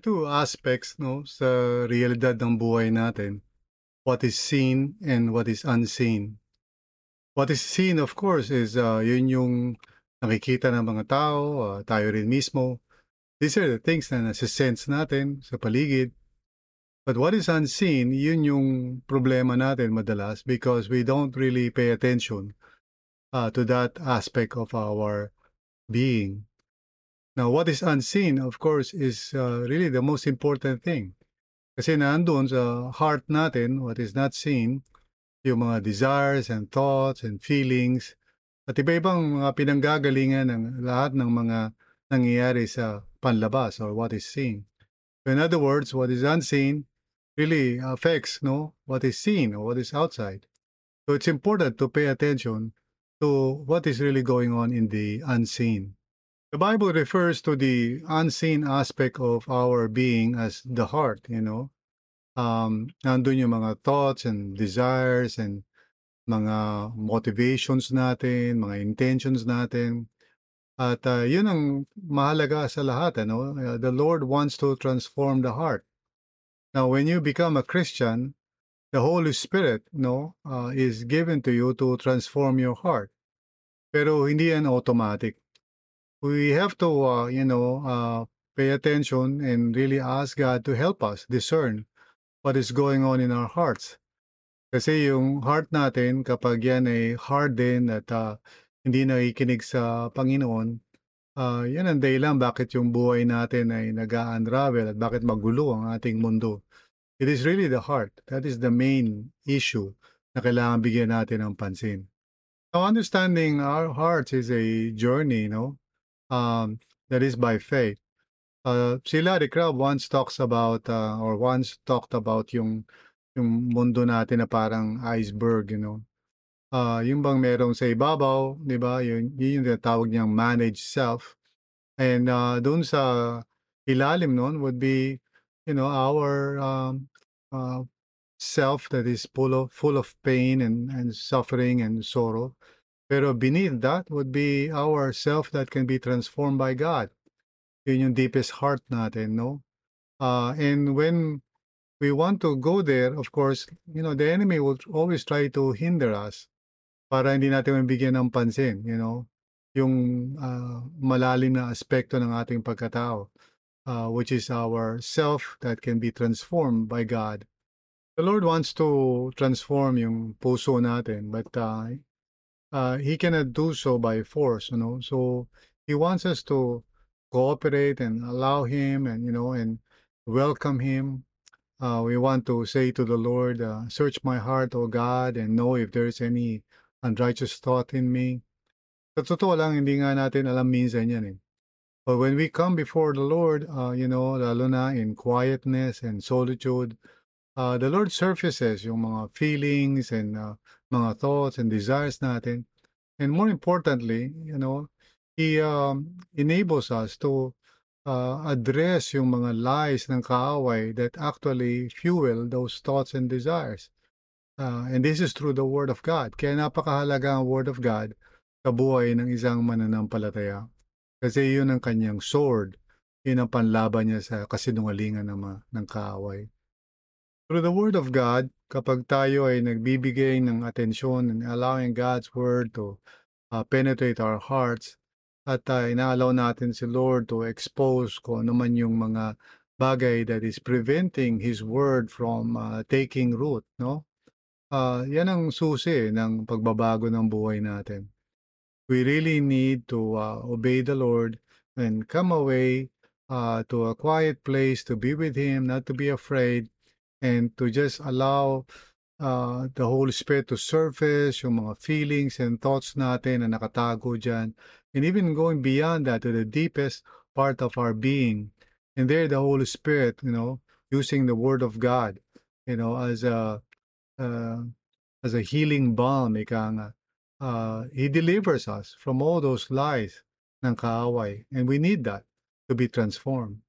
two aspects no sa realidad ng buhay natin. What is seen and what is unseen. What is seen of course is uh, yun yung nakikita ng mga tao, uh, tayo rin mismo. These are the things na nasa-sense natin sa paligid. But what is unseen, yun yung problema natin madalas because we don't really pay attention uh, to that aspect of our being. Now, what is unseen, of course, is uh, really the most important thing. Kasi nandun sa heart natin, what is not seen, yung mga desires and thoughts and feelings, at iba-ibang mga pinanggagalingan ng lahat ng mga nangyayari sa panlabas or what is seen. So in other words, what is unseen really affects no what is seen or what is outside. So it's important to pay attention to what is really going on in the unseen. The Bible refers to the unseen aspect of our being as the heart, you know. Um, nandun yung mga thoughts and desires and mga motivations natin, mga intentions natin. At uh, yun ang mahalaga sa lahat, ano? Uh, the Lord wants to transform the heart. Now, when you become a Christian, the Holy Spirit, no, uh, is given to you to transform your heart. Pero hindi yan automatic we have to, uh, you know, uh, pay attention and really ask God to help us discern what is going on in our hearts. Kasi yung heart natin, kapag yan ay hardened at uh, hindi nakikinig sa Panginoon, uh, yan ang dahilan bakit yung buhay natin ay nag-unravel at bakit magulo ang ating mundo. It is really the heart. That is the main issue na kailangan bigyan natin ng pansin. Now, understanding our hearts is a journey, know, um, that is by faith. Uh, si Larry Crabb once talks about uh, or once talked about yung yung mundo natin na parang iceberg, you know. Uh, yung bang merong sa ibabaw, di ba? Yun, yun yung tawag niyang managed self. And uh, doon sa ilalim noon would be, you know, our um, uh, self that is full of, full of pain and, and suffering and sorrow. Pero beneath that would be our self that can be transformed by God. Yun yung deepest heart natin, no? Uh, and when we want to go there, of course, you know, the enemy will always try to hinder us para hindi natin mabigyan ng pansin, you know, yung uh, malalim na aspekto ng ating pagkatao, uh, which is our self that can be transformed by God. The Lord wants to transform yung puso natin, but uh, uh, he cannot do so by force, you know. So he wants us to cooperate and allow him and, you know, and welcome him. Uh, we want to say to the Lord, uh, search my heart, O God, and know if there's any unrighteous thought in me. Sa totoo lang, hindi nga natin alam minsan yan eh. But when we come before the Lord, uh, you know, lalo na in quietness and solitude, uh, the Lord surfaces yung mga feelings and uh, mga thoughts and desires natin. And more importantly, you know, He um, enables us to uh, address yung mga lies ng kaaway that actually fuel those thoughts and desires. Uh, and this is through the Word of God. Kaya napakahalaga ang Word of God sa buhay ng isang mananampalataya. Kasi yun ang kanyang sword. Yun ang panlaban niya sa kasinungalingan ng, ng kaaway. Through the Word of God, kapag tayo ay nagbibigay ng atensyon and allowing God's Word to uh, penetrate our hearts, at uh, inaalaw natin si Lord to expose kung ano man yung mga bagay that is preventing His Word from uh, taking root, no? Uh, yan ang susi ng pagbabago ng buhay natin. We really need to uh, obey the Lord and come away uh, to a quiet place to be with Him, not to be afraid, and to just allow uh, the Holy Spirit to surface yung mga feelings and thoughts natin na nakatago dyan. And even going beyond that to the deepest part of our being. And there the Holy Spirit, you know, using the Word of God, you know, as a uh, as a healing balm, ika nga. Uh, he delivers us from all those lies ng kaaway. And we need that to be transformed.